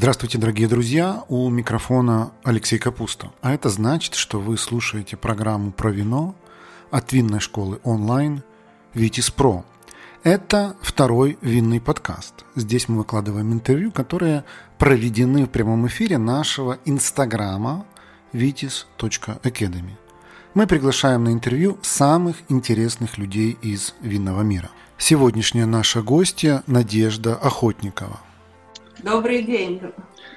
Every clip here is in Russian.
Здравствуйте, дорогие друзья! У микрофона Алексей Капуста. А это значит, что вы слушаете программу про вино от винной школы онлайн «Витис Про». Это второй винный подкаст. Здесь мы выкладываем интервью, которые проведены в прямом эфире нашего инстаграма vitis.academy. Мы приглашаем на интервью самых интересных людей из винного мира. Сегодняшняя наша гостья Надежда Охотникова – Добрый день.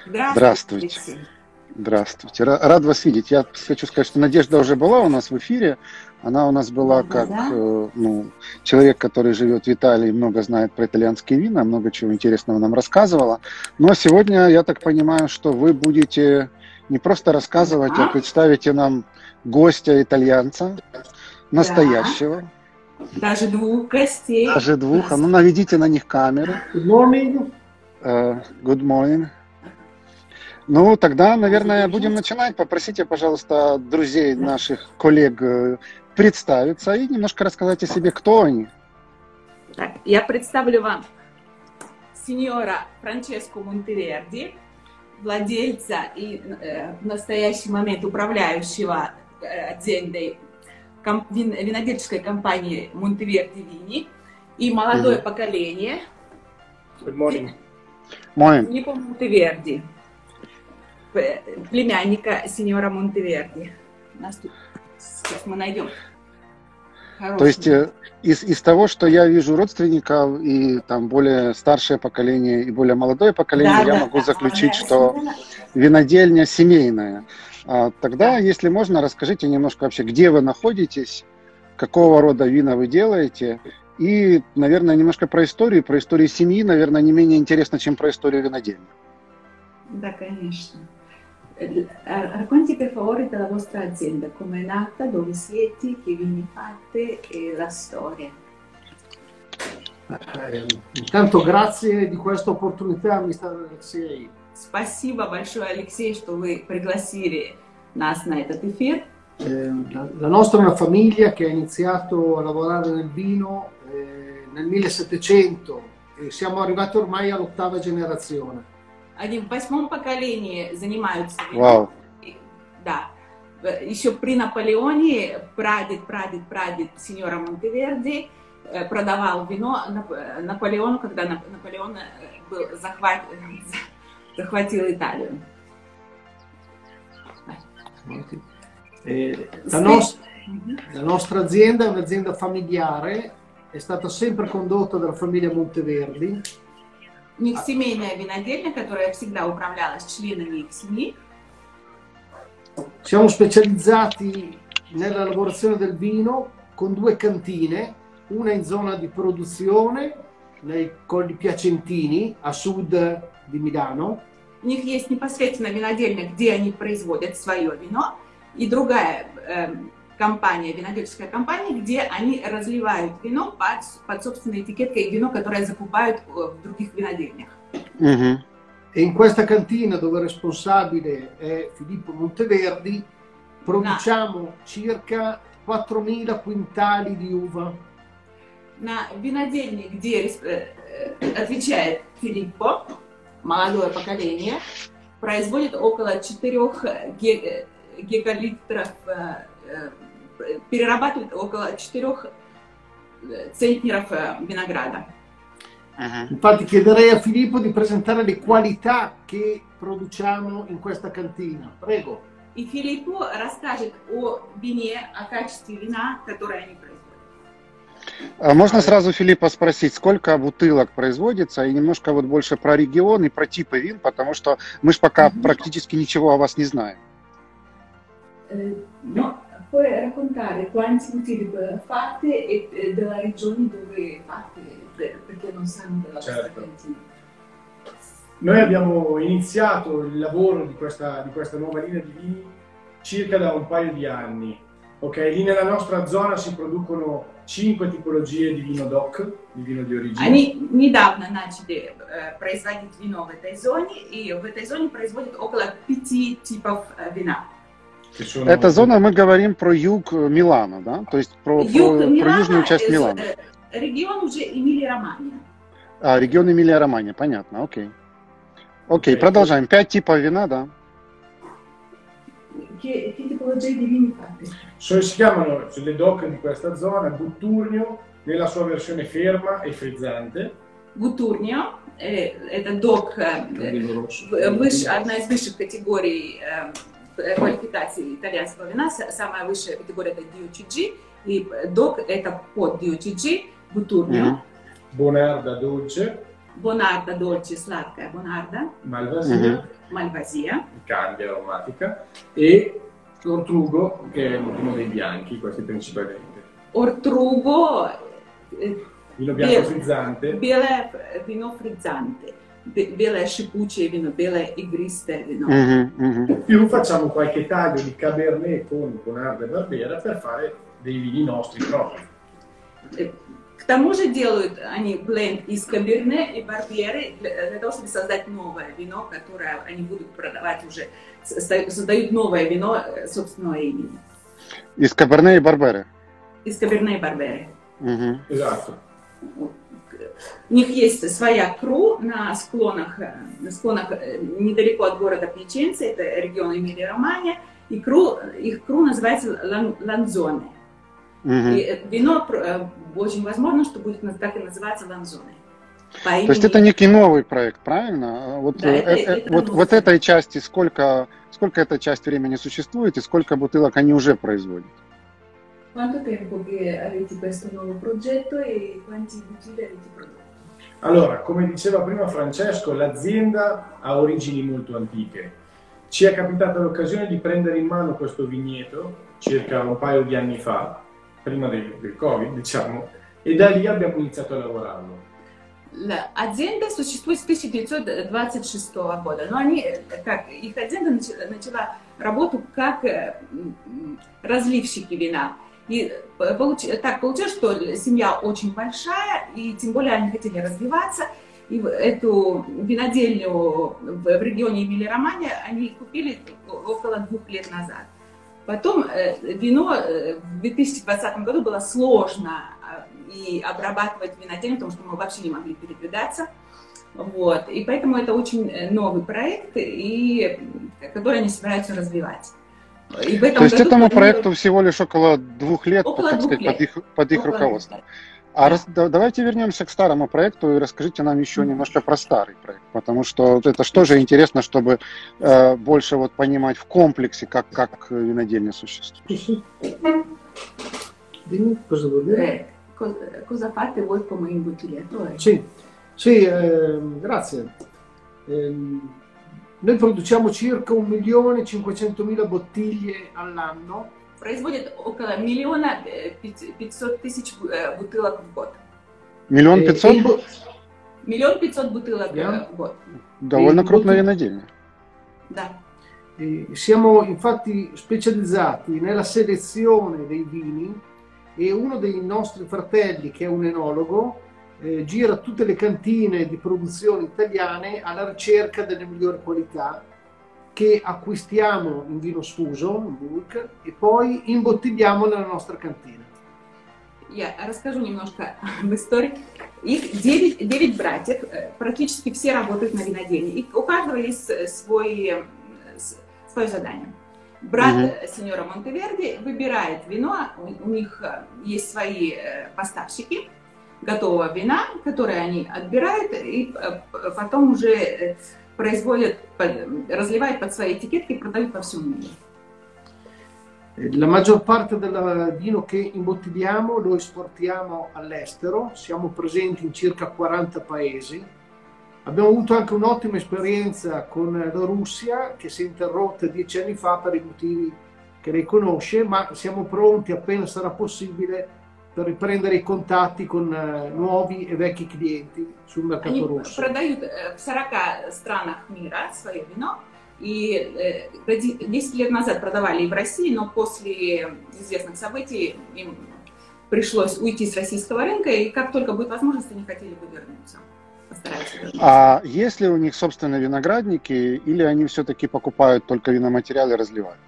Здравствуйте. Здравствуйте. Здравствуйте. Рад вас видеть. Я хочу сказать, что Надежда уже была у нас в эфире. Она у нас была да, как да. Э, ну, человек, который живет в Италии, много знает про итальянские вина, много чего интересного нам рассказывала. Но сегодня, я так понимаю, что вы будете не просто рассказывать, а, а представите нам гостя итальянца, настоящего. Да. Даже двух гостей. Даже двух. А ну наведите на них камеры. Good morning. Uh, good morning. Ну, тогда, наверное, будем начинать. Попросите, пожалуйста, друзей наших коллег э, представиться и немножко рассказать о себе, кто они. Так, я представлю вам сеньора Франческо Монтеверди, владельца и э, в настоящий момент управляющего э, отдельной ком, вин, винодельческой компании Монтеверди Вини и молодое mm-hmm. поколение. Good morning. Мой... Филиппо Монтеверди, племянника сеньора Монтеверди. Нас тут сейчас мы найдем. Хороший. То есть э, из, из того, что я вижу родственников и там более старшее поколение и более молодое поколение, да, я да, могу да, заключить, да, что винодельня семейная. А, тогда, да. если можно, расскажите немножко вообще, где вы находитесь, какого рода вина вы делаете и, наверное, немножко про историю, про историю семьи, наверное, не менее интересно, чем про историю винодельни. Да, конечно. Racconti per favore della vostra azienda, come è nata, dove siete, che vini fate e la storia. Eh, intanto grazie di questa opportunità, Mr. Alexei. Спасибо большое, Алексей, что вы пригласили нас на этот эфир. Eh, la, la nostra è una famiglia che ha iniziato a lavorare nel vino nel 1700 e siamo arrivati ormai all'ottava generazione. Они в восьмом поколении занимаются вином. Wow. Да. Еще при Наполеоне прадед, прадед, прадед сеньора Монтеверди продавал вино Наполеону, когда Наполеон был захват, захватил Италию. Eh, la, nos- la nostra azienda è un'azienda familiare è stata sempre condotta dalla famiglia Monteverdi. У них семейная винодельня, которая всегда управлялась членами их семьи. Siamo specializzati nella lavorazione del vino con due cantine, una in zona di produzione nei Colli Piacentini a sud di Milano. У них есть непосредственно винодельня, где они производят свое вино, и другая э, компания, винодельческая компания, где они разливают вино под, под собственной этикеткой вино, которое закупают в других винодельнях. Mm-hmm. E in questa cantina dove il responsabile è Filippo Monteverdi produciamo no. circa 4.000 quintali di uva. На винодельне, где отвечает Филиппо, молодое поколение, производит около 4 гигалитров перерабатывает около 4 центнеров винограда. Uh-huh. Infatti chiederei a Filippo di presentare le qualità che produciamo in questa cantina. Prego. И Филиппо расскажет о вине, о качестве вина, которое они производят. А можно сразу Филиппа спросить, сколько бутылок производится, и немножко вот больше про регион и про типы вин, потому что мы же пока mm-hmm. практически ничего о вас не знаем. No, puoi raccontare quanti utili fate e, e della regione dove fate, perché non sanno della certo. vostra Noi abbiamo iniziato il lavoro di questa, di questa nuova linea di vini circa da un paio di anni. Ok, lì nella nostra zona si producono cinque tipologie di vino DOC, di vino di origine. Они недавно начали э, производить вино в этой зоне, и в этой зоне производят около пяти типов э, вина. Эта зона, мы говорим про юг Милана, да? То есть про, юг про, Милана, про южную часть Милана. Регион уже Эмилия-Романья. А, регион Эмилия-Романья, понятно, окей. Окей, продолжаем. Пять типов вина, да? Che, che tipologie di vini fate? So, si chiamano le DOC di questa zona Butturnio nella sua versione ferma e frizzante. Бутурня, э, это док, э, выше, одна из высших категорий э, квалификации итальянского вина, самая высшая категория это DOCG, и док это под DOCG, Бутурнio. Bonarda dolce, Бонарда дольче, сладкая Бонарда, Malvasia, Мальвазия, cambia aromatica, e Ortrugo, che è l'ultimo dei bianchi, questi principalmente. Ortrugo, э, Vino bianco Bel- frizzante, белое вино Шипучее вино, белое игристое вино. Мгм, мгм. in più facciamo qualche taglio di Cabernet con Bonarda e Barbera per fare dei vini nostri propri. Э, К тому же делают они бленд из каберне и барберы для, того, чтобы создать новое вино, которое они будут продавать уже, Со- создают новое вино э, собственного имени. Из Каберне и Барберы. Из каберне и барберы. Мгм. Esatto. У них есть своя кру на склонах, э, на склонах э, недалеко от города Пьяченца, это регион Эмилия-Романья, и кру, их кру называется лан- ланзоне. Мгм. И э, вино очень возможно, что будет так и называться ланзоне. По То есть имени- это некий новый проект, правильно? А Вот, Да, это- э, это вот, новый вот проект. этой части сколько, сколько эта часть времени существует и сколько бутылок они уже производят? Quanto tempo che avete questo nuovo progetto e quanti bottiglie avete prodotto? Allora, come diceva prima Francesco, l'azienda ha origini molto antiche. Ci è capitata l'occasione di prendere in mano questo vigneto circa un paio di anni fa, prima del, del Covid, diciamo, e da lì abbiamo iniziato a lavorarlo. Ла- Адзенда существует с 1926 года, но они, э, как, их адзенда начала, начала работу как э, м, разливщики вина. И э, получ- так получилось, что семья очень большая, и тем более они хотели развиваться. И эту винодельню в, регионе Эмилия-Романья они купили около двух лет назад. Потом э, вино э, в 2020 году было сложно э, и обрабатывать винодельню, потому что мы вообще не могли передвигаться. Вот. И поэтому это очень э, новый проект, и, который они собираются развивать. И в этом То есть году этому проекту всего лишь около двух лет, Около так двух сказать, под лет. их, под их около- руководством. А рас- да- давайте вернемся к старому проекту и расскажите нам еще немножко про старый проект, потому что это что же интересно, чтобы э, больше вот понимать в комплексе, как, как винодельня существует. Cosa? Eh, fate voi come imbottigliatore? Sì, sì ehm, grazie. Ehm, noi produciamo circa 1.500.000 bottiglie all'anno Производит около миллиона э, пяти- пятьсот тысяч э, бутылок в год. Миллион Eh, пятьсот? in bo- Миллион пятьсот бутылок э, Я? в год. Довольно и крупная бутыль- винодельня. Да. eh, siamo infatti specializzati nella selezione dei vini e uno dei nostri fratelli, che è un enologo, eh, gira tutte le cantine di produzione italiane alla ricerca delle migliori qualità che acquistiamo in vino sfuso, in bulk, e poi imbottigliamo nella nostra cantina. Я расскажу немножко об истории. Их девять, девять братьев, э, практически все работают на винодельне. И у каждого есть э, свой, э, с- свое задание. Брат Мгм. э, сеньора Монтеверди выбирает вино, у, у них э, есть свои э, поставщики готового вина, которые они отбирают и э, п- потом уже э, производят, под- разливают под свои этикетки и продают по всему миру. Eh, La maggior parte del vino che imbottigliamo lo esportiamo all'estero, siamo presenti in circa 40 paesi. Abbiamo avuto anche un'ottima esperienza con la Russia che si è interrotta dieci anni fa per i motivi che lei conosce, ma siamo pronti appena sarà possibile per riprendere i contatti con eh, nuovi e vecchi clienti sul mercato Они russo. продают в 40 странах мира свое вино. И э, годи- 10 лет назад продавали и в России, но после известных событий им пришлось уйти с российского рынка, и как только будет возможность, они хотели бы вернуться. А есть ли у них собственные виноградники, или они все-таки покупают только виноматериал и разливают?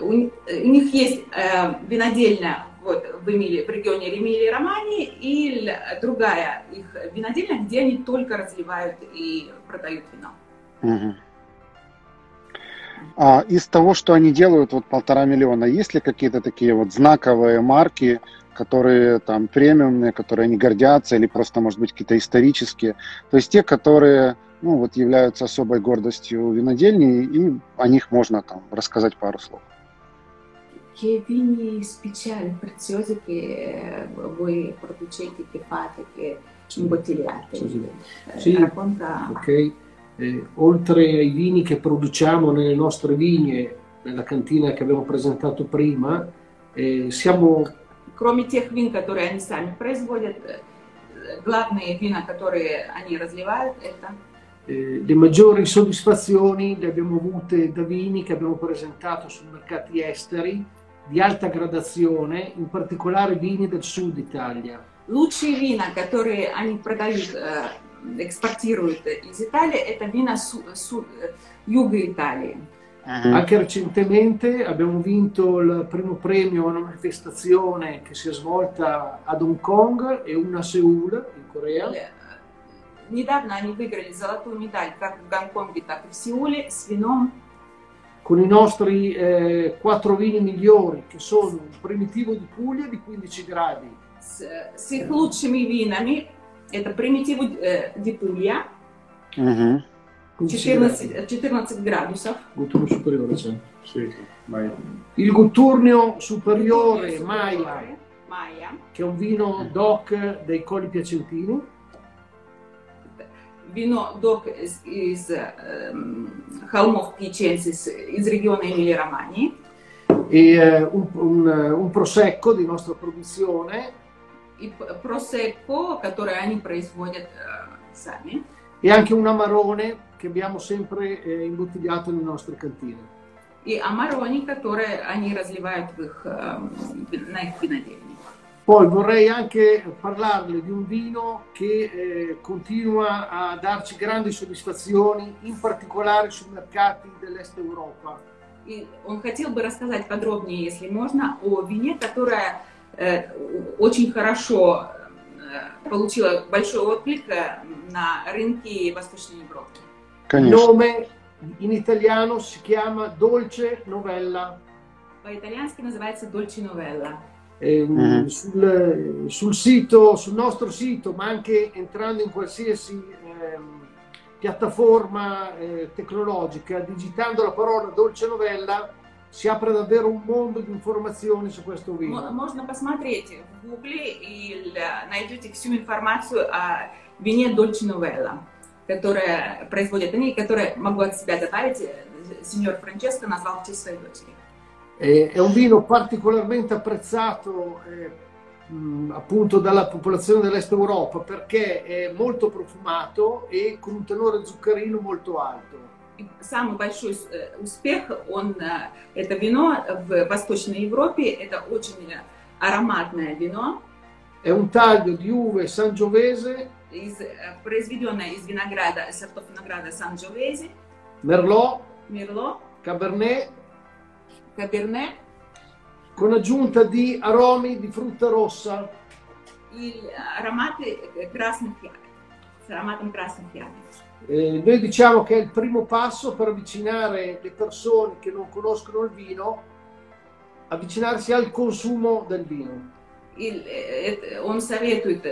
У, у них есть э, винодельня вот, в, Эмили, в регионе Ремили Романи и другая их винодельня, где они только разливают и продают вино. Угу. А из того, что они делают, вот полтора миллиона, есть ли какие-то такие вот знаковые марки, которые там премиумные, которые они гордятся, или просто, может быть, какие-то исторические? То есть те, которые ну, вот являются особой гордостью винодельни, и о них можно там рассказать пару слов. Che vini speciali, preziosi che voi producete, che fate, che imbottigliate? Sì, sì. Racconta... Ok. Eh, oltre ai vini che produciamo nelle nostre vigne, nella cantina che abbiamo presentato prima, eh, siamo... Кроме тех вин, которые они сами производят, главные вина, которые они разливают, это... Eh, le maggiori soddisfazioni le abbiamo avute da vini che abbiamo presentato sui mercati esteri di alta gradazione, in particolare vini del sud Italia. Lучшие vina, которые они продают экспортируют из Италии, это вина su, su, юга Italia. Uh-huh. Anche recentemente abbiamo vinto il primo premio a una manifestazione che si è svolta ad Hong Kong e una a Seoul, in Corea. Недавно они выиграли золотую медаль как в Гонконге, так и в Сеуле с вином. Con i nostri eh, quattro vini migliori, che sono un primitivo di Puglia di 15 gradi. С, с их лучшими винами, Это примитиву э, Дипулья. Угу. 14, 14 gradusов. Gutturno superiore c'è. Sì, Maia. Il Gutturnio superiore Maia, Maia, che è un vino DOC dei Colli Piacentini. Vino DOC из, из э, холмов Пьяченцис, из региона Эмилия-Романии. E eh, un, un, un prosecco di nostra produzione и prosecco, которое они производят э, сами. E anche un amarone che abbiamo sempre eh, imbottigliato nelle nostre cantine. И амарони, которые они разливают в их, э, на их винодельни. Poi vorrei anche parlarle di un vino che eh, continua a darci grandi soddisfazioni, in particolare sui mercati dell'Est Europa. И он хотел бы рассказать подробнее, если можно, о вине, которое Э, очень хорошо э, получила большой отклик э, на рынке Восточной Европы. Конечно. Nome in italiano si chiama Dolce Novella. По-итальянски называется Dolce Novella. Eh, mm-hmm. sul, sul, sito, sul nostro sito, ma anche entrando in qualsiasi eh, piattaforma eh, tecnologica, digitando la parola Dolce Novella, si apre davvero un mondo di informazioni su questo vino. Можно посмотреть в Гугле и найдете всю информацию о вине Dolce Novella, которое производят они, которое могу от себя добавить, сеньор Франческо назвал в честь своей дочери. È un vino particolarmente apprezzato eh, appunto dalla popolazione dell'est Europa perché è molto profumato e con un tenore zuccherino molto alto самый большой э, успех, он, э, это вино в Восточной Европе, это очень ароматное вино. È un taglio di uve Sangiovese. Из, э, произведенное из винограда, сортов винограда Санджовези. Merlot. Merlot. Cabernet. Cabernet. Con aggiunta di aromi di frutta rossa. И ароматы красных ягод. С ароматом красных ягод. Eh, noi diciamo che è il primo passo per avvicinare le persone che non conoscono il vino, avvicinarsi al consumo del vino. И он советует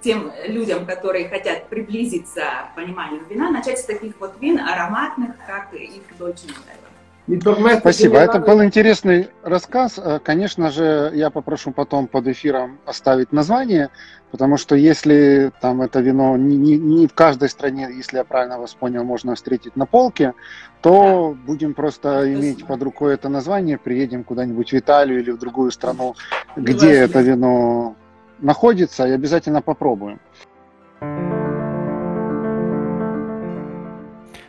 тем людям, которые хотят приблизиться к пониманию вина, начать с таких вот вин ароматных, как их Дольче Спасибо. Это был интересный рассказ. Э, конечно же, я попрошу потом под эфиром оставить название, потому что если там это вино не, не, не в каждой стране, если я правильно вас понял, можно встретить на полке, то да. будем просто это иметь под рукой это название, приедем куда-нибудь в Италию или в другую страну, где это вино находится, и обязательно попробуем.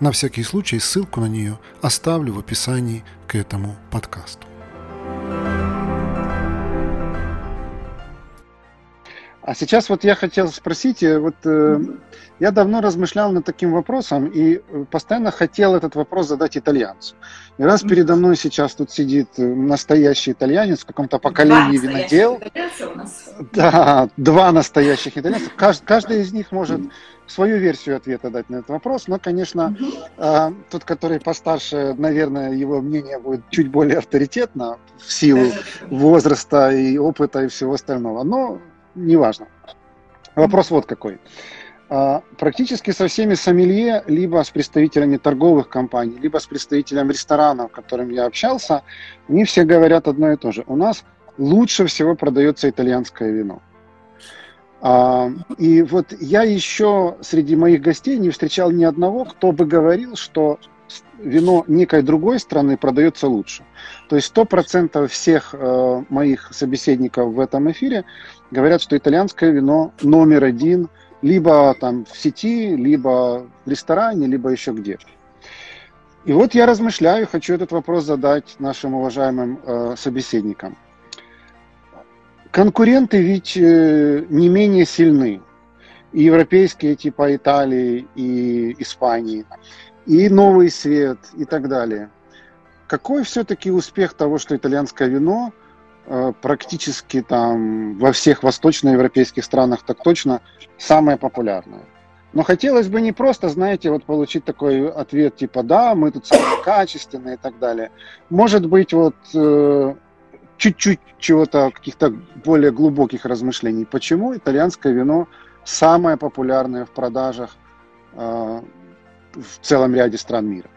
На всякий случай ссылку на нее оставлю в описании к этому подкасту. А сейчас вот я хотел спросить, э, вот э, я давно размышлял над таким вопросом и э, постоянно хотел этот вопрос задать итальянцу. И раз передо мной сейчас тут сидит э, настоящий итальянец в каком-то поколении два винодел. Да, два настоящих итальянца. Кажд, каждый из них может свою версию ответа дать на этот вопрос, но, конечно, э, тот, который постарше, наверное, его мнение будет чуть более авторитетно в силу возраста и опыта и всего остального. Но неважно. Вопрос вот какой. А, практически со всеми сомелье, либо с представителями торговых компаний, либо с представителями ресторанов, с которыми я общался, они все говорят одно и то же. У нас лучше всего продается итальянское вино. А, и вот я еще среди моих гостей не встречал ни одного, кто бы говорил, что вино некой другой страны продается лучше. То есть 100% всех э, моих собеседников в этом эфире говорят, что итальянское вино номер один либо там в сети, либо в ресторане, либо еще где. И вот я размышляю, хочу этот вопрос задать нашим уважаемым э, собеседникам. Конкуренты ведь э, не менее сильны. И европейские типа Италии и Испании, и Новый Свет и так далее. Какой все-таки успех того, что итальянское вино практически там во всех восточноевропейских странах так точно самое популярное. Но хотелось бы не просто, знаете, вот получить такой ответ типа да, мы тут самые качественные и так далее. Может быть, вот э, чуть-чуть чего-то, каких-то более глубоких размышлений. Почему итальянское вино самое популярное в продажах э, в целом ряде стран мира?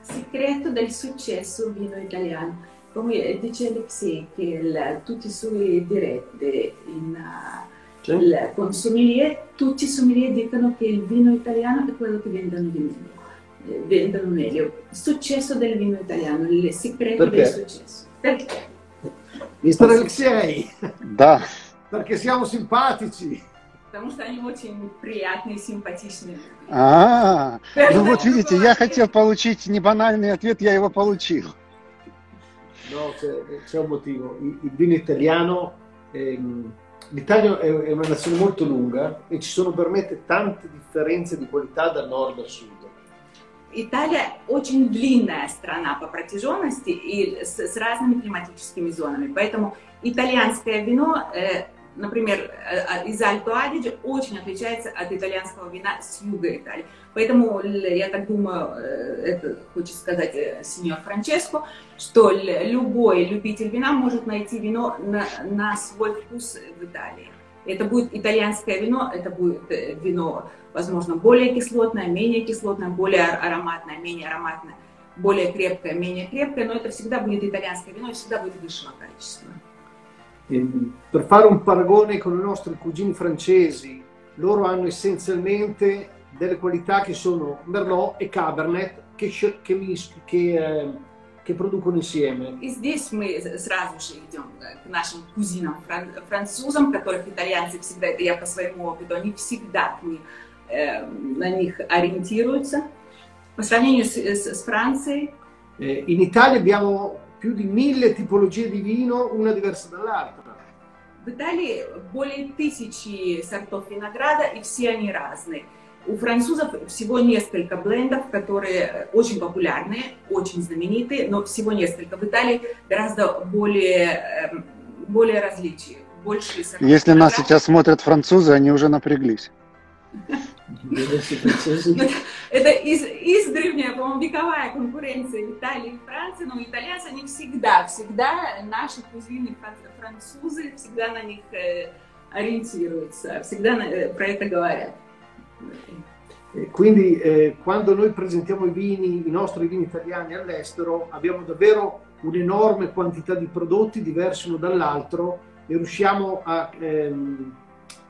Segreto del successo vino italiano. Come dice Alexei, che il, tutti i suoi diretti in uh, il consommelier, tutti i sommelier dicono che il vino italiano è quello che vendono di meglio. Eh, vendono meglio. Il successo del vino italiano, il segreto del successo. Perché? Mister Alexei! Da! Perché siamo simpatici! Потому что они очень приятные, симпатичные. А, ну вот видите, я хотел получить не банальный ответ, я его получил. No, c'è, un motivo. Il, vino italiano, ehm, l'Italia è, è, una nazione molto lunga e ci sono per me tante differenze di qualità da nord a sud. Италия очень длинная страна по протяженности и с, с разными климатическими зонами, поэтому итальянское вино э, например, э, а, из Альто Адидже очень отличается от итальянского вина с юга Италии. Поэтому я так думаю, э, это хочет сказать э, сеньор Франческо, что любой любитель вина может найти вино на, на свой вкус в Италии. Это будет итальянское вино, это будет вино, возможно, более кислотное, менее кислотное, более ароматное, менее ароматное, более крепкое, менее крепкое, но это всегда будет итальянское вино и всегда будет высшего качества. per fare un paragone con i nostri cugini francesi, loro hanno essenzialmente delle qualità che sono Merlot e Cabernet che, che, che, eh, che producono insieme. И здесь мы сразу же идем к нашим кузинам французам, которых итальянцы всегда, это я по своему опыту, они всегда мы, э, на них ориентируются. По сравнению с, с, с Францией. In Italia abbiamo più di mille tipologie di vino, una diversa dall'altra. В Италии более тысячи сортов винограда, и все они разные. У французов всего несколько блендов, которые очень популярные, очень знаменитые, но всего несколько. В Италии гораздо более, эм, более различий, больше сортов Если нас сейчас смотрят французы, они уже напряглись. Это из, издревняя, по-моему, вековая конкуренция Италии и Франции, но итальянцы, они всегда, всегда, наши кузины французы, всегда на них э, ориентируются, всегда э, про это говорят. Quindi eh, quando noi presentiamo i vini, i nostri vini italiani all'estero, abbiamo davvero un'enorme quantità di prodotti diversi uno dall'altro e riusciamo a, ehm,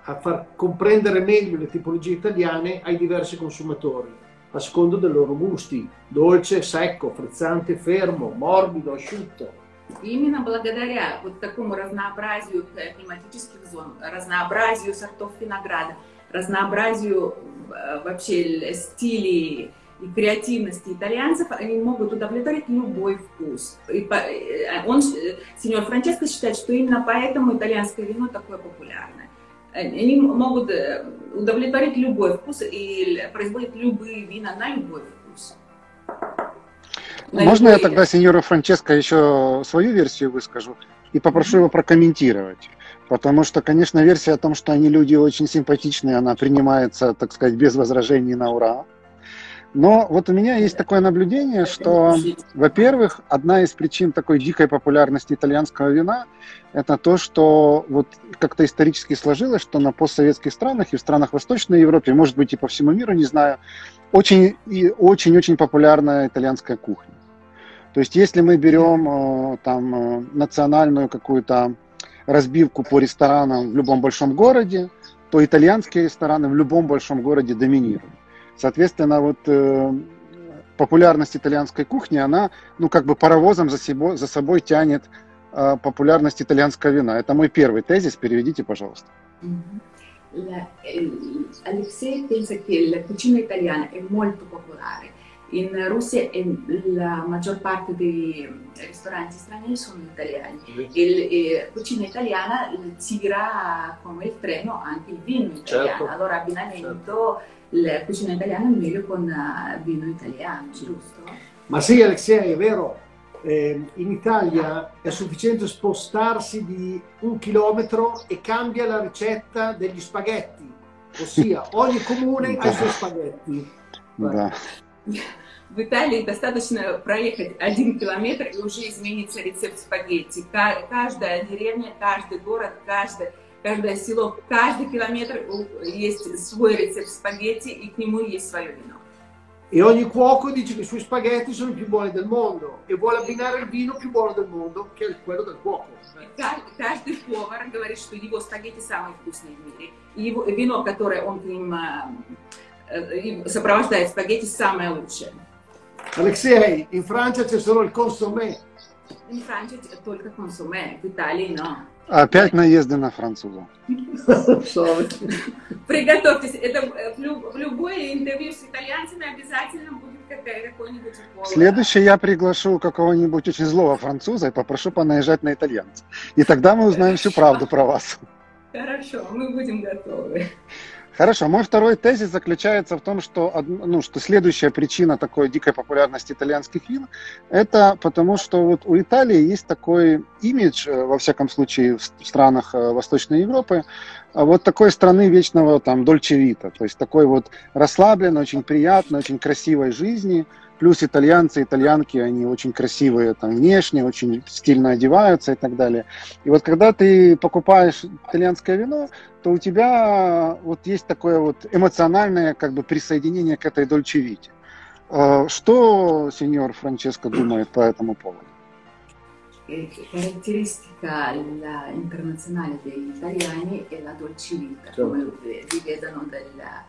a far comprendere meglio le tipologie italiane ai diversi consumatori, A secondo dei loro gusti, dolce, secco, frizzante, fermo, morbido, asciutto. Именно благодаря вот такому разнообразию климатических зон, разнообразию сортов винограда, разнообразию вообще стилей и креативности итальянцев, они могут удовлетворить любой вкус. И он, сеньор Франческо считает, что именно поэтому итальянское вино такое популярное. Они могут удовлетворить любой вкус и производят любые вина на любой вкус. На Можно любые... я тогда сеньору Франческо еще свою версию выскажу и попрошу его прокомментировать? Потому что, конечно, версия о том, что они люди очень симпатичные, она принимается, так сказать, без возражений на ура. Но вот у меня есть такое наблюдение, что, во-первых, одна из причин такой дикой популярности итальянского вина – это то, что вот как-то исторически сложилось, что на постсоветских странах и в странах Восточной Европы, может быть и по всему миру, не знаю, очень и очень-очень популярная итальянская кухня. То есть если мы берем э, там э, национальную какую-то разбивку по ресторанам в любом большом городе, то итальянские рестораны в любом большом городе доминируют. Соответственно, вот э, популярность итальянской кухни, она, ну, как бы паровозом за собой, за собой тянет э, популярность итальянского вина. Это мой первый тезис, переведите, пожалуйста. La, Alexei pensa che la cucina italiana è molto popolare. In Russia la maggior parte dei ristoranti stranieri sono italiani e la cucina italiana tira come il treno anche il vino italiano. Certo. Allora abbinamento certo la cucina italiana è meglio con eh, vino italiano, giusto? Ma sì Alexei, è vero. Eh, in Italia è sufficiente spostarsi di un chilometro e cambia la ricetta degli spaghetti, ossia ogni comune ha i suoi spaghetti. Да. В Италии достаточно проехать один километр и уже изменится рецепт спагетти. Каждая деревня, каждый город, каждый каждое село, каждый километр есть свой рецепт спагетти и к нему есть свое вино. E ogni cuoco dice che i suoi spaghetti sono i più buoni del mondo e vuole abbinare il vino più buono del mondo, che è quello del cuoco. Каждый повар говорит, что его спагетти самые вкусные в мире. И его, вино, которое он к ним сопровождает спагетти, самое лучшее. Alexei, in Francia c'è solo il consommé. In Francia c'è только consommé, in Italia no. Опять наезды на французов. Приготовьтесь. Это в любое интервью с итальянцами обязательно будет какой-нибудь укол. Следующее я приглашу какого-нибудь очень злого француза и попрошу понаезжать на итальянца. И тогда мы узнаем всю правду про вас. Хорошо, мы будем готовы. Хорошо, мой второй тезис заключается в том, что, ну, что следующая причина такой дикой популярности итальянских вин, это потому, что вот у Италии есть такой имидж, э, во всяком случае, в странах э, Восточной Европы, а вот такой страны вечного там дольчевита, то есть такой вот расслабленной, очень приятной, очень красивой жизни – Плюс итальянцы, итальянки, они очень красивые там внешне, очень стильно одеваются и так далее. И вот когда ты покупаешь итальянское вино, то у тебя вот есть такое вот эмоциональное как бы присоединение к этой Дольче Вите. А, что сеньор Франческо думает по этому поводу? caratteristica internazionale degli italiani è la dolce vita, come vedono dalla,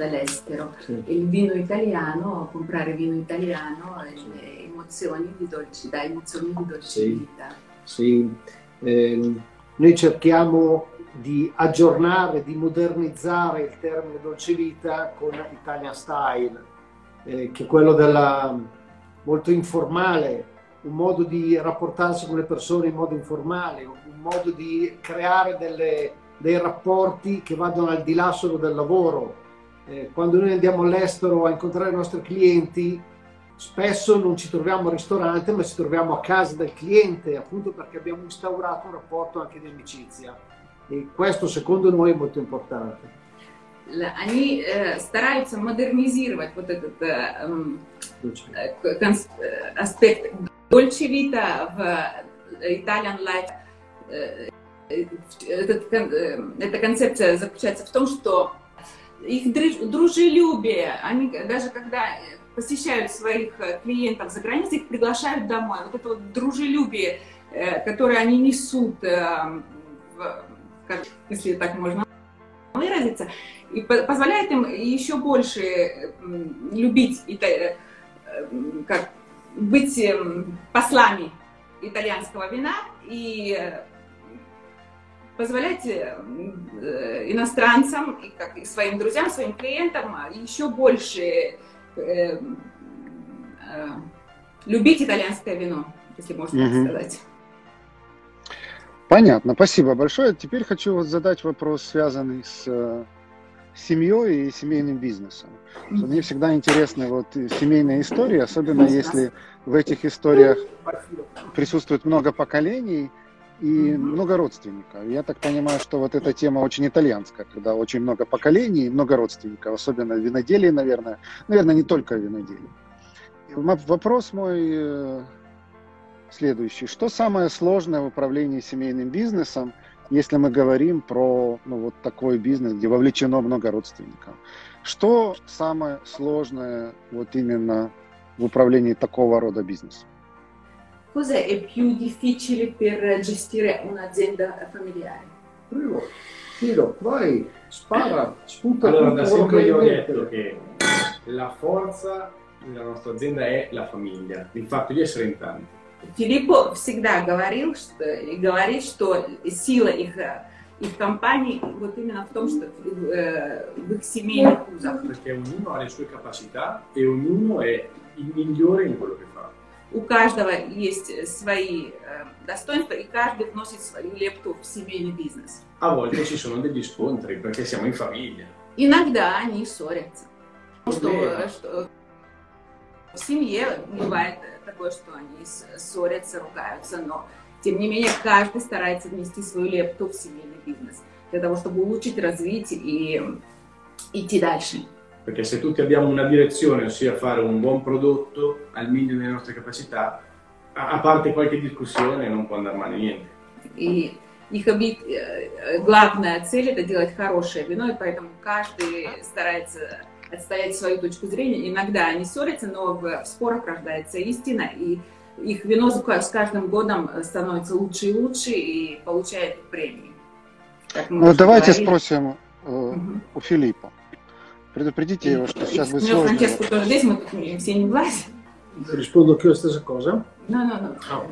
dall'estero. Sì. il vino italiano, comprare vino italiano, le emozioni di dolci, dà emozioni di dolce sì. vita. Sì, eh, noi cerchiamo di aggiornare, di modernizzare il termine dolce vita con Italian Style, eh, che è quello della molto informale, un modo di rapportarsi con le persone in modo informale, un modo di creare delle, dei rapporti che vadano al di là solo del lavoro, eh, quando noi andiamo all'estero a incontrare i nostri clienti, spesso non ci troviamo al ristorante, ma ci troviamo a casa del cliente, appunto perché abbiamo instaurato un rapporto anche di amicizia. E questo secondo noi è molto importante. Они э, стараются модернизировать вот этот э, э, аспект Dolce Vita в Italian Life. Этот, эта концепция заключается в том, что их дружелюбие, они даже когда посещают своих э, клиентов за границей, их приглашают домой. Вот это вот дружелюбие, э, которое они несут, э, если так можно выразиться, и позволяет им еще больше любить, как быть эм, послами итальянского вина и позволять э, иностранцам, и как и своим друзьям, своим клиентам еще больше э, э, любить итальянское вино, если можно так сказать. Понятно, спасибо большое. Теперь хочу вот задать вопрос, связанный с э, семьей и семейным бизнесом. Мне всегда интересны вот семейные истории, особенно если в этих историях присутствует много поколений и mm-hmm. много родственников. Я так понимаю, что вот эта тема очень итальянская, когда очень много поколений много родственников, особенно в виноделии, наверное. Наверное, не только в виноделии. Вопрос мой э, следующий. Что самое сложное в управлении семейным бизнесом, если мы говорим про ну, вот такой бизнес, где вовлечено много родственников? Что самое сложное вот именно в управлении такого рода бизнесом? Cos'è è più difficile per gestire un'azienda familiare? Prego, Tiro, vai, spara, spunta allora, da sempre io ho detto che la forza della nostra azienda è la famiglia, il fatto di essere in tanti. Филиппо всегда говорил что, и говорит, что сила их, их компании вот именно в том, что э, в их семейных узах. Perché ognuno ha le sue capacità e ognuno è il migliore in quello che fa. У каждого есть свои э, достоинства, и каждый вносит свою лепту в семейный бизнес. A volte ci sono degli scontri perché siamo in famiglia. Иногда они ссорятся. Что, что в семье бывает такое, что они ссорятся, ругаются, но тем не менее каждый старается внести свою лепту в семейный бизнес для того, чтобы улучшить, развить и идти дальше. Perché se tutti abbiamo una direzione, ossia fare un buon prodotto al meglio delle nostre capacità, a parte qualche discussione non può andare male niente. И их главная цель это делать хорошее вино, и поэтому каждый старается отстоять свою точку зрения. Иногда они ссорятся, но в спорах рождается истина, и их вино с каждым годом становится лучше и лучше и получает премии. Ну, давайте говорили. спросим э, угу. у Филиппа. Предупредите его, что сейчас будет сложно. Франческо тоже здесь, мы тут все не влазим. Rispondo anche io stessa cosa? No, no, no. Ah.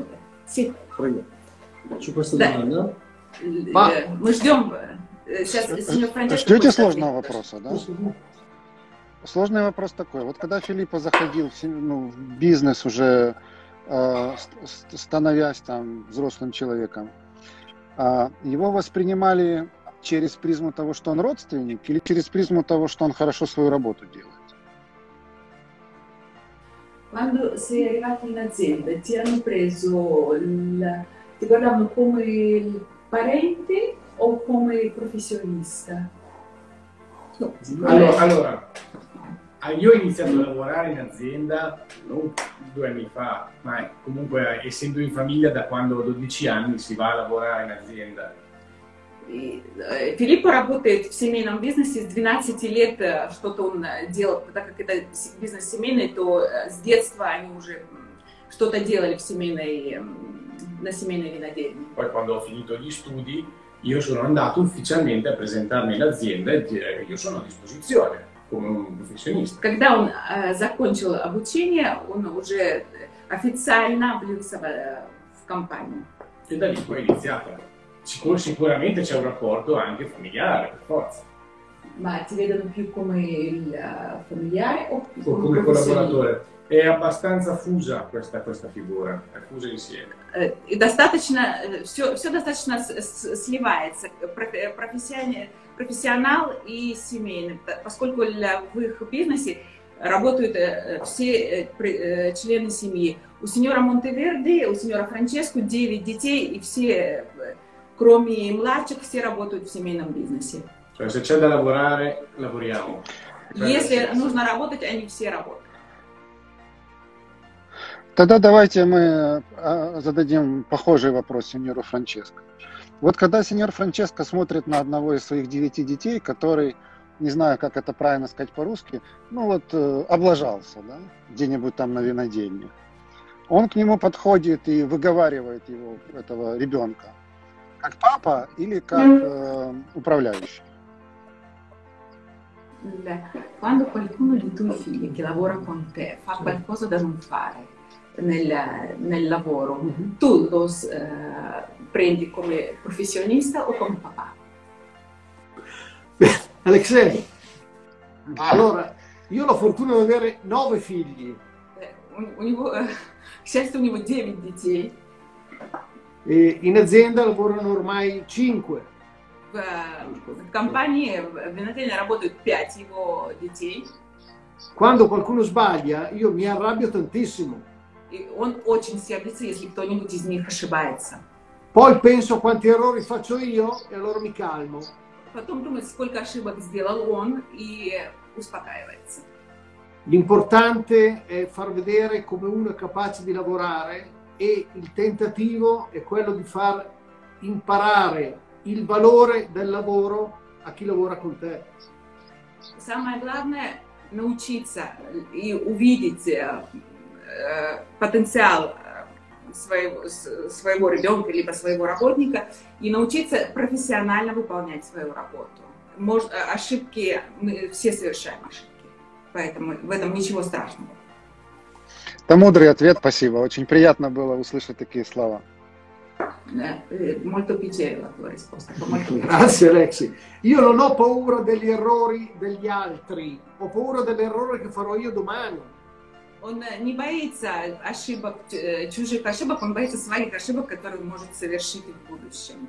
Sì. Prego. Su questa да. domanda? Ma... Мы ждем. Сейчас, сеньор Франческо... Ждете сложного вопроса, да? Сложный вопрос такой. Вот когда Филиппа заходил в, ну, в бизнес уже э, становясь там взрослым человеком, э, его воспринимали через призму того, что он родственник, или через призму того, что он хорошо свою работу делает? Quando sei arrivato in azienda ti hanno preso, il, ti guardavano come parente o come professionista? No. Allora, allora, Ah, io ho iniziato a lavorare in azienda non due anni fa, ma comunque essendo in famiglia da quando ho 12 anni si va a lavorare in azienda. Филипп работает в семейном бизнесе с 12 лет, что-то он делал, так как это бизнес семейный, то с детства они уже что-то делали в семейной, на семейной винодельне. Poi quando ho finito gli studi io sono andato ufficialmente a presentarmi l'azienda e dire che io sono a disposizione. Когда он э, закончил обучение, он уже официально влился в, в компанию. E da lì poi è iniziato. Sicur- sicuramente c'è un rapporto anche familiare, per forza. Ma ti vedono più come il uh, familiare o più come, come collaboratore? È abbastanza fusa questa, questa figura, è fusa insieme. И достаточно, все, все достаточно сливается. Профессионально профессионал и семейный, поскольку в их бизнесе работают э, все э, э, члены семьи. У сеньора Монтеверди, у сеньора Франческо 9 детей, и все, кроме младших, все работают в семейном бизнесе. Если нужно работать, они все работают. Тогда давайте мы зададим похожий вопрос сеньору Франческо. Вот когда сеньор Франческо смотрит на одного из своих девяти детей, который, не знаю, как это правильно сказать по-русски, ну вот э, облажался, да, где-нибудь там на винодельне, он к нему подходит и выговаривает его, этого ребенка, как папа или как э, управляющий. Quando qualcuno dei tuoi figli che lavora con te fa qualcosa da non fare nel, nel lavoro, mm-hmm. tu lo uh, prendi come professionista o come papà? Alexei, allora io ho la fortuna di avere nove figli. У него, к счастью, у него 9 детей. E in azienda lavorano ormai 5. В, в компании в Винотеле работают 5 его детей. Quando qualcuno sbaglia, io mi arrabbio tantissimo. И он очень сердится, если кто-нибудь из них ошибается. Poi penso quanti errori faccio io e allora mi calmo. Потом думает, сколько ошибок сделал он и uspokajается. L'importante è far vedere come uno è capace di lavorare e il tentativo è quello di far imparare il valore del lavoro a chi lavora con te. Самое главное научиться и увидеть э, потенциал своего, своего ребенка либо своего работника и научиться профессионально выполнять свою работу. Может, ошибки, мы все совершаем ошибки. Поэтому в этом ничего страшного. Это мудрый ответ, спасибо. Очень приятно было услышать такие слова. Molto piacere la tua risposta. Grazie Alexi. Io non ho paura degli errori degli altri, ho paura dell'errore che farò io domani. Он не боится ошибок, чужих ошибок, он боится своих ошибок, которые он может совершить в будущем.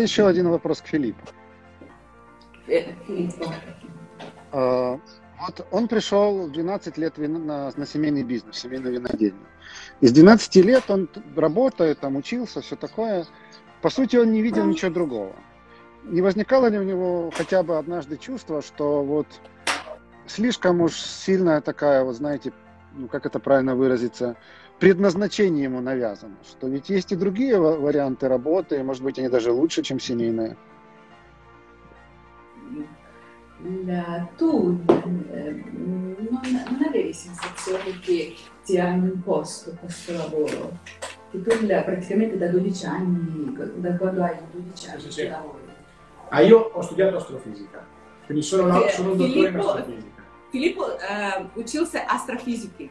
Еще один вопрос к Филиппу. А, вот он пришел в 12 лет на, на семейный бизнес, семейную винодельню. Из 12 лет он работает, там учился, все такое. По сути, он не видел ничего другого. Не возникало ли у него хотя бы однажды чувство, что вот слишком уж сильная такая, вот знаете, ну как это правильно выразиться, предназначение ему навязано, что ведь есть и другие варианты работы, и, может быть, они даже лучше, чем семейные. La, tu eh, non, non avevi sensazione che ti hanno imposto questo lavoro? Che tu praticamente da 12 anni, da quando hai 12 anni sì, sì. lavori? Ah, io ho studiato astrofisica, quindi sono, sono un dottore in astrofisica. Filippo uh, учился астрофизике.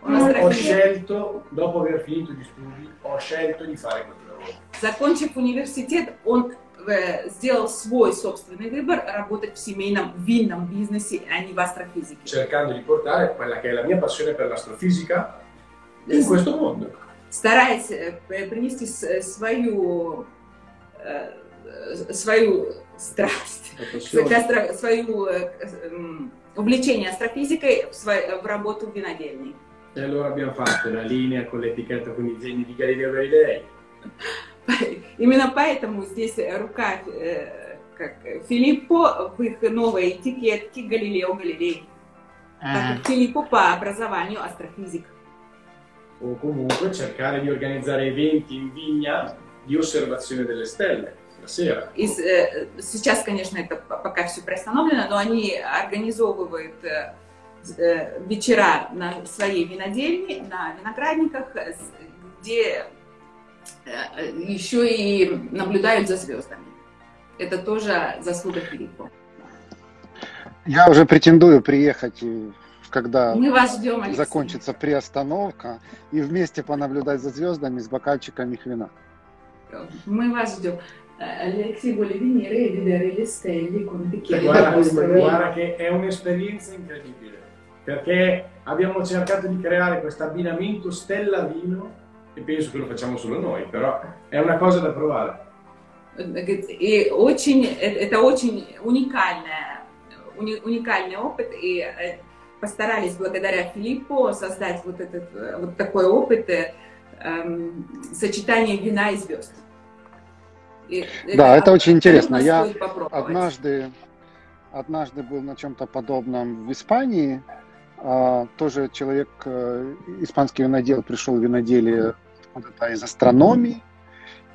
Ho scelto, dopo aver finito gli studi, ho scelto di fare questo lavoro. Закончив университет, он э, сделал свой собственный выбор работать в семейном винном бизнесе, а не в астрофизике. Cercando di portare quella che è la mia passione per l'astrofisica in questo mondo. Стараясь э, принести свою свою страсть, свою увлечение астрофизикой в работу в винодельне. E allora abbiamo fatto la linea con l'etichetta con i disegni di Galileo Galilei. Именно поэтому здесь рука э, как Филиппо в их новой этикетке Галилео Галилей. Так как Филиппо по образованию астрофизик. O comunque cercare di organizzare eventi in vigna di osservazione delle stelle. И, э, сейчас, конечно, это пока все приостановлено, но они организовывают э, вечера на своей винодельне, на виноградниках, где э, еще и наблюдают за звездами. Это тоже заслуга Филиппа. Я уже претендую приехать, когда Мы вас ждем, Алексей. закончится приостановка, и вместе понаблюдать за звездами с бокальчиками вина. Мы вас ждем. Alexi vuole venire e vedere le stelle con bicchieri guarda, guarda che è un'esperienza incredibile perché abbiamo cercato di creare questo abbinamento stella-vino e penso che lo facciamo solo noi, però è una cosa da provare. И очень, это очень уникальная, уникальный опыт, и постарались благодаря Филиппу создать вот, этот, вот такой опыт эм, сочетания вина и звезд. И, да, это, это очень интересно. Я однажды, однажды был на чем-то подобном в Испании. А, тоже человек, э, испанский винодел, пришел в виноделие откуда-то из астрономии.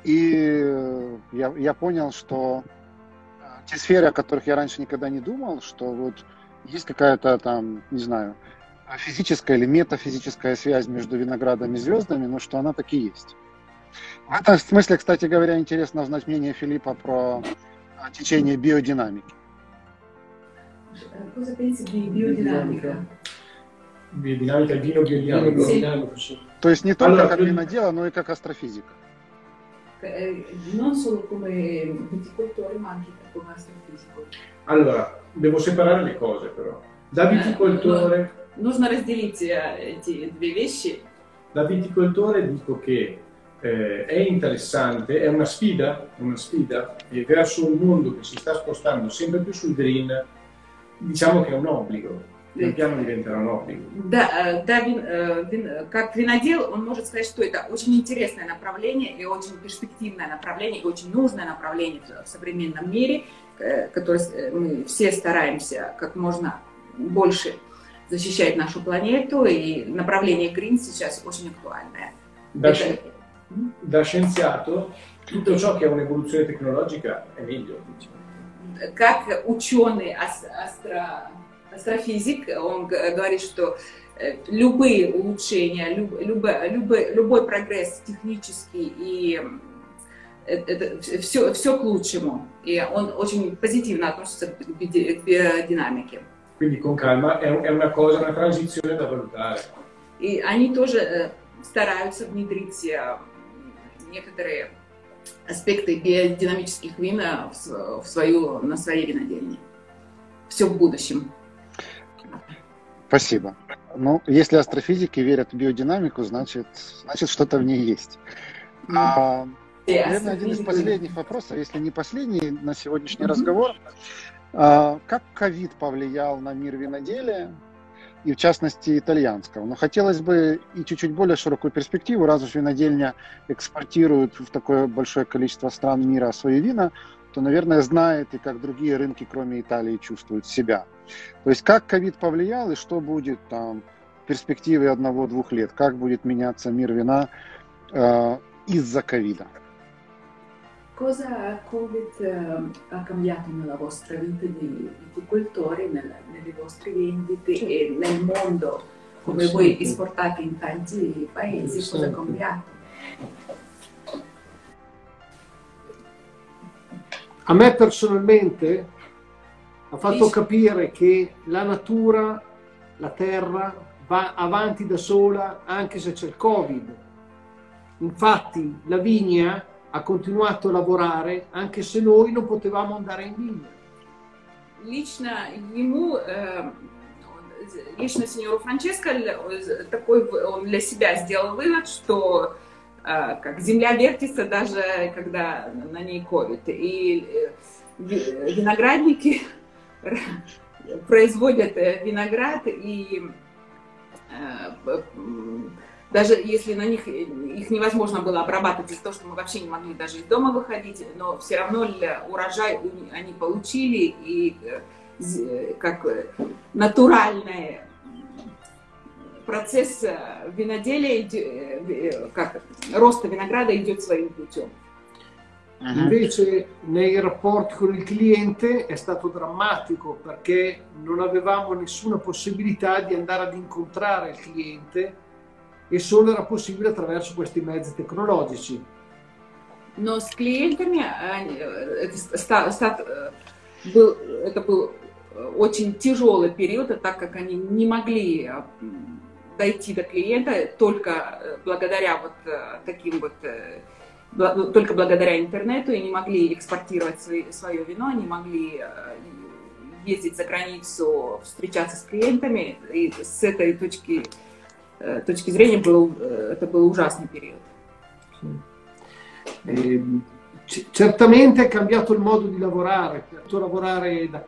И я, я понял, что э, те сферы, о которых я раньше никогда не думал, что вот есть какая-то там, не знаю, физическая или метафизическая связь между виноградом и звездами, но что она таки есть. В этом смысле, кстати говоря, интересно узнать мнение Филиппа про а, течение биодинамики. Pensi di biodinamica? Биодинамика, вино биодинамика. Sì. То есть не только allora, как винодела, но и как астрофизика. Non solo come viticoltore, ma anche come astrofisico. Allora, devo separare le cose però. Da viticoltore... Нужно разделить эти две вещи. Da viticoltore dico che eh, è interessante, è una sfida, una sfida e verso un mondo che si sta spostando sempre più sul green, diciamo che è un obbligo. Pian piano diventerà un obbligo. Да, да вин, вин, как винодел, он может сказать, что это очень интересное направление и очень перспективное направление, и очень нужное направление в современном мире, которое мы все стараемся как можно больше защищать нашу планету, и направление Green сейчас очень актуальное. Да, это, da scienziato tutto ciò che è un'evoluzione tecnologica è meglio. Как ученый астро, астрофизик, он говорит, что любые улучшения, люб, любой, любой, любой прогресс технический и это все, все к лучшему. И он очень позитивно относится к биодинамике. Quindi con calma è, è una cosa, una transizione da valutare. И они тоже стараются внедрить некоторые аспекты биодинамических вин в свою, на своей винодельне. Все в будущем. Спасибо. Ну, если астрофизики верят в биодинамику, значит, значит что-то в ней есть. А, наверное, один из последних вопросов, если не последний на сегодняшний разговор. А, как ковид повлиял на мир виноделия? и в частности итальянского. Но хотелось бы и чуть-чуть более широкую перспективу, раз уж винодельня экспортирует в такое большое количество стран мира свои вина, то, наверное, знает и как другие рынки, кроме Италии, чувствуют себя. То есть как ковид повлиял и что будет там в перспективе одного-двух лет, как будет меняться мир вина э, из-за ковида. Cosa Covid eh, ha cambiato nella vostra vita di viticoltori, nella, nelle vostre vendite e nel mondo, come voi esportate in tanti paesi, cosa ha cambiato? A me personalmente ha fatto capire che la natura, la terra, va avanti da sola anche se c'è il Covid. Infatti la vigna ha continuato a lavorare anche se noi non potevamo andare in vigna. Лично ему, э, лично сеньору Франческо, такой он для себя сделал вывод, что э, как земля вертится даже когда на ней ковид. И э, виноградники производят виноград и даже если на них их невозможно было обрабатывать из-за того, что мы вообще не могли даже из дома выходить, но все равно урожай они получили, и э, как натуральный процесс виноделия, э, как роста винограда идет своим путем. Invece nei rapporti con il cliente è stato drammatico perché non avevamo nessuna possibilità di andare ad incontrare il cliente e solo era possibile attraverso questi mezzi tecnologici. Но с клиентами это, ста, ста, был, это был очень тяжелый период, так как они не могли дойти до клиента только благодаря вот таким вот только благодаря интернету и не могли экспортировать свои, свое вино, не могли ездить за границу, встречаться с клиентами. И с этой точки Э, точки зрения был, э, это был ужасный период. Eh, certamente è cambiato il modo di lavorare, potuto lavorare da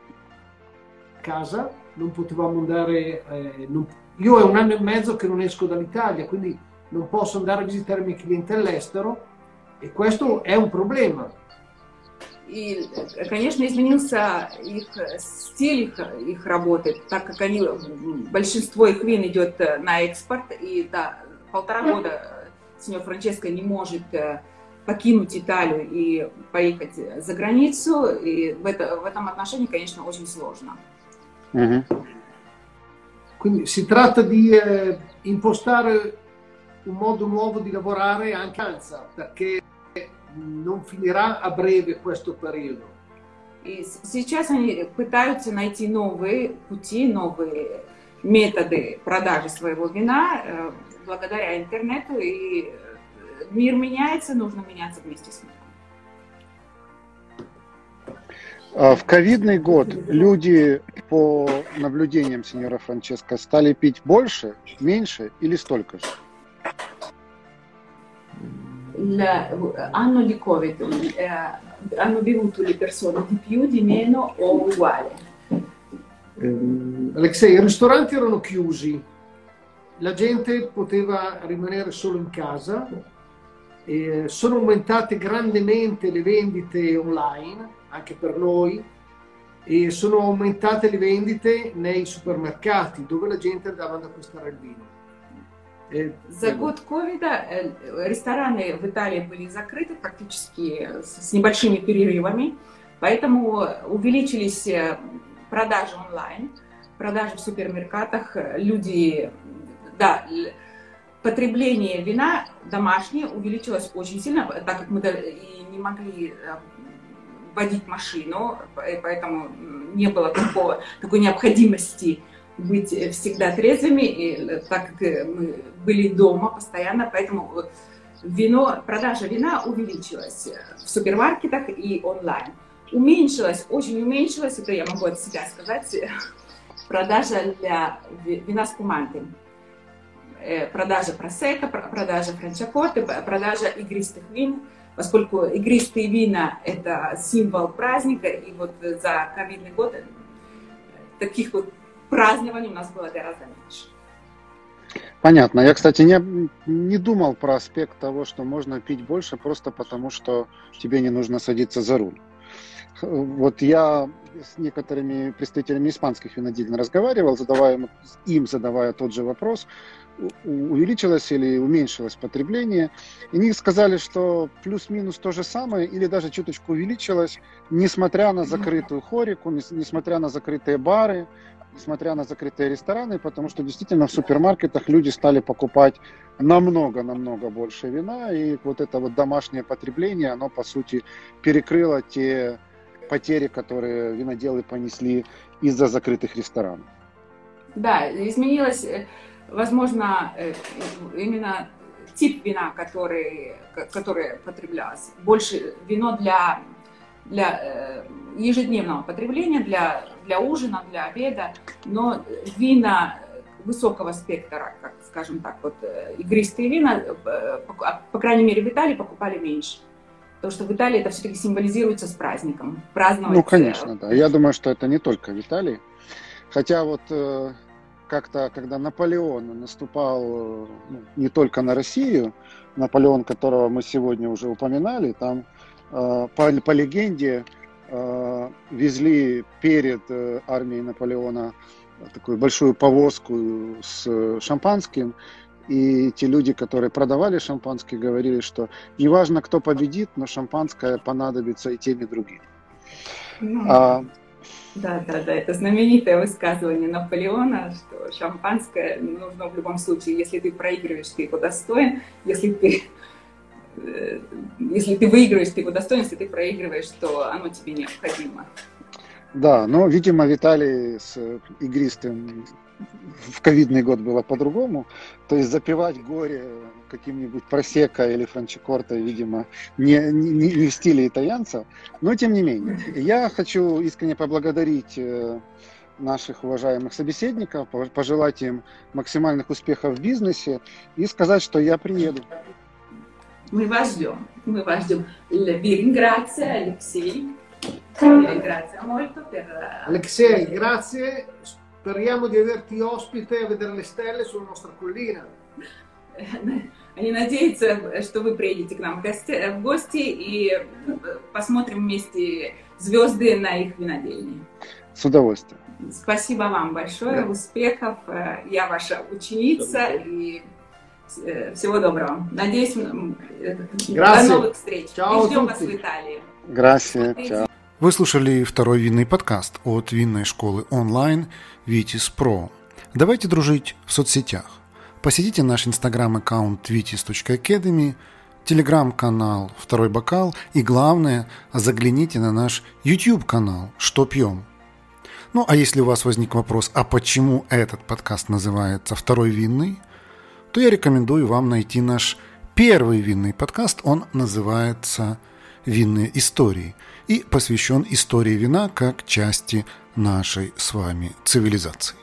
casa, non potevamo andare, eh, non, io è un anno e mezzo che non esco dall'Italia, quindi non posso andare a visitare i miei clienti all'estero e questo è un problema И, конечно, изменился их стиль их, их работы, так как они, большинство их вин идет на экспорт, и да, полтора года сеньор Франческо не может покинуть Италию и поехать за границу, и в, это, в этом отношении, конечно, очень сложно. Quindi si tratta di eh, impostare un modo nuovo di lavorare anche anza, perché non finirà a breve questo periodo. И сейчас они пытаются найти новые пути, новые методы продажи своего вина э, благодаря интернету, и мир меняется, нужно меняться вместе с ним. А в ковидный год люди, по наблюдениям сеньора Франческо, стали пить больше, меньше или столько же? L'anno di Covid eh, hanno bevuto le persone di più, di meno o uguale? Eh, Alexei, i ristoranti erano chiusi, la gente poteva rimanere solo in casa, eh, sono aumentate grandemente le vendite online anche per noi e sono aumentate le vendite nei supermercati dove la gente andava ad acquistare il vino. За год ковида рестораны в Италии были закрыты практически с небольшими перерывами, поэтому увеличились продажи онлайн, продажи в супермаркетах. Люди, да, потребление вина домашнее увеличилось очень сильно, так как мы и не могли водить машину, поэтому не было такого, такой необходимости быть всегда трезвыми, и, так как мы были дома постоянно, поэтому вино, продажа вина увеличилась в супермаркетах и онлайн. Уменьшилась, очень уменьшилась, это я могу от себя сказать, продажа для вина с куманты. Продажа просека, продажа франчакорты, продажа игристых вин – поскольку игристые вина – это символ праздника, и вот за ковидный год таких вот празднований у нас было гораздо меньше. Понятно. Я, кстати, не, не думал про аспект того, что можно пить больше просто потому, что тебе не нужно садиться за руль. Вот я с некоторыми представителями испанских виноделин разговаривал, задавая им задавая тот же вопрос, увеличилось или уменьшилось потребление. И они сказали, что плюс-минус то же самое или даже чуточку увеличилось, несмотря на закрытую хорику, несмотря на закрытые бары, несмотря на закрытые рестораны, потому что действительно в супермаркетах люди стали покупать намного-намного больше вина, и вот это вот домашнее потребление, оно по сути перекрыло те потери, которые виноделы понесли из-за закрытых ресторанов. Да, изменилось э, возможно, э, именно тип вина, который, который потреблялось. Больше вино для, для э, ежедневного потребления, для, для ужина, для обеда, но вина высокого спектра, как скажем так, вот э, игристые вина, по крайней мере в Италии покупали меньше. Потому что в Италии это все-таки символизируется с праздником. Праздновать. Ну, конечно, да. Я думаю, что это не только в Италии. Хотя вот как-то, когда Наполеон наступал ну, не только на Россию, Наполеон, которого мы сегодня уже упоминали, там э, по, по легенде э, везли перед э, армией Наполеона такую большую повозку с шампанским, и те люди, которые продавали шампанское, говорили, что неважно, кто победит, но шампанское понадобится и тем, и другим. Mm. А, да, да, да, это знаменитое высказывание Наполеона, что шампанское нужно в любом случае, если ты проигрываешь, ты его достоин, если ты э, если ты выигрываешь, ты его достоин, если ты проигрываешь, то оно тебе необходимо. Да, но, видимо, Виталий с игристым в ковидный год было по-другому. То есть запивать горе каким-нибудь просека или франчикорто, видимо, не, не, не в стиле итальянцев. Но тем не менее, я хочу искренне поблагодарить э, наших уважаемых собеседников, пожелать им максимальных успехов в бизнесе и сказать, что я приеду. Мы вас ждем. Мы вас ждем. Vi ringrazio Alexei. Grazie molto per... Alexei, grazie. Speriamo di averti ospite a vedere le stelle sulla nostra collina. Они надеются, что вы приедете к нам в гости, в гости и посмотрим вместе звезды на их винодельне. С удовольствием. Спасибо вам большое, да. успехов. Я ваша ученица и всего доброго. Надеюсь, Grazie. до новых встреч. Ciao и ждем вас в Италии. Grazie. Ciao. Вы слушали второй винный подкаст от винной школы онлайн Vitis Pro. Давайте дружить в соцсетях. Посетите наш инстаграм-аккаунт vitis.academy, телеграм-канал «Второй бокал» и, главное, загляните на наш YouTube-канал «Что пьем?». Ну, а если у вас возник вопрос, а почему этот подкаст называется «Второй винный?», то я рекомендую вам найти наш первый винный подкаст. Он называется «Винные истории» и посвящен истории вина как части нашей с вами цивилизации.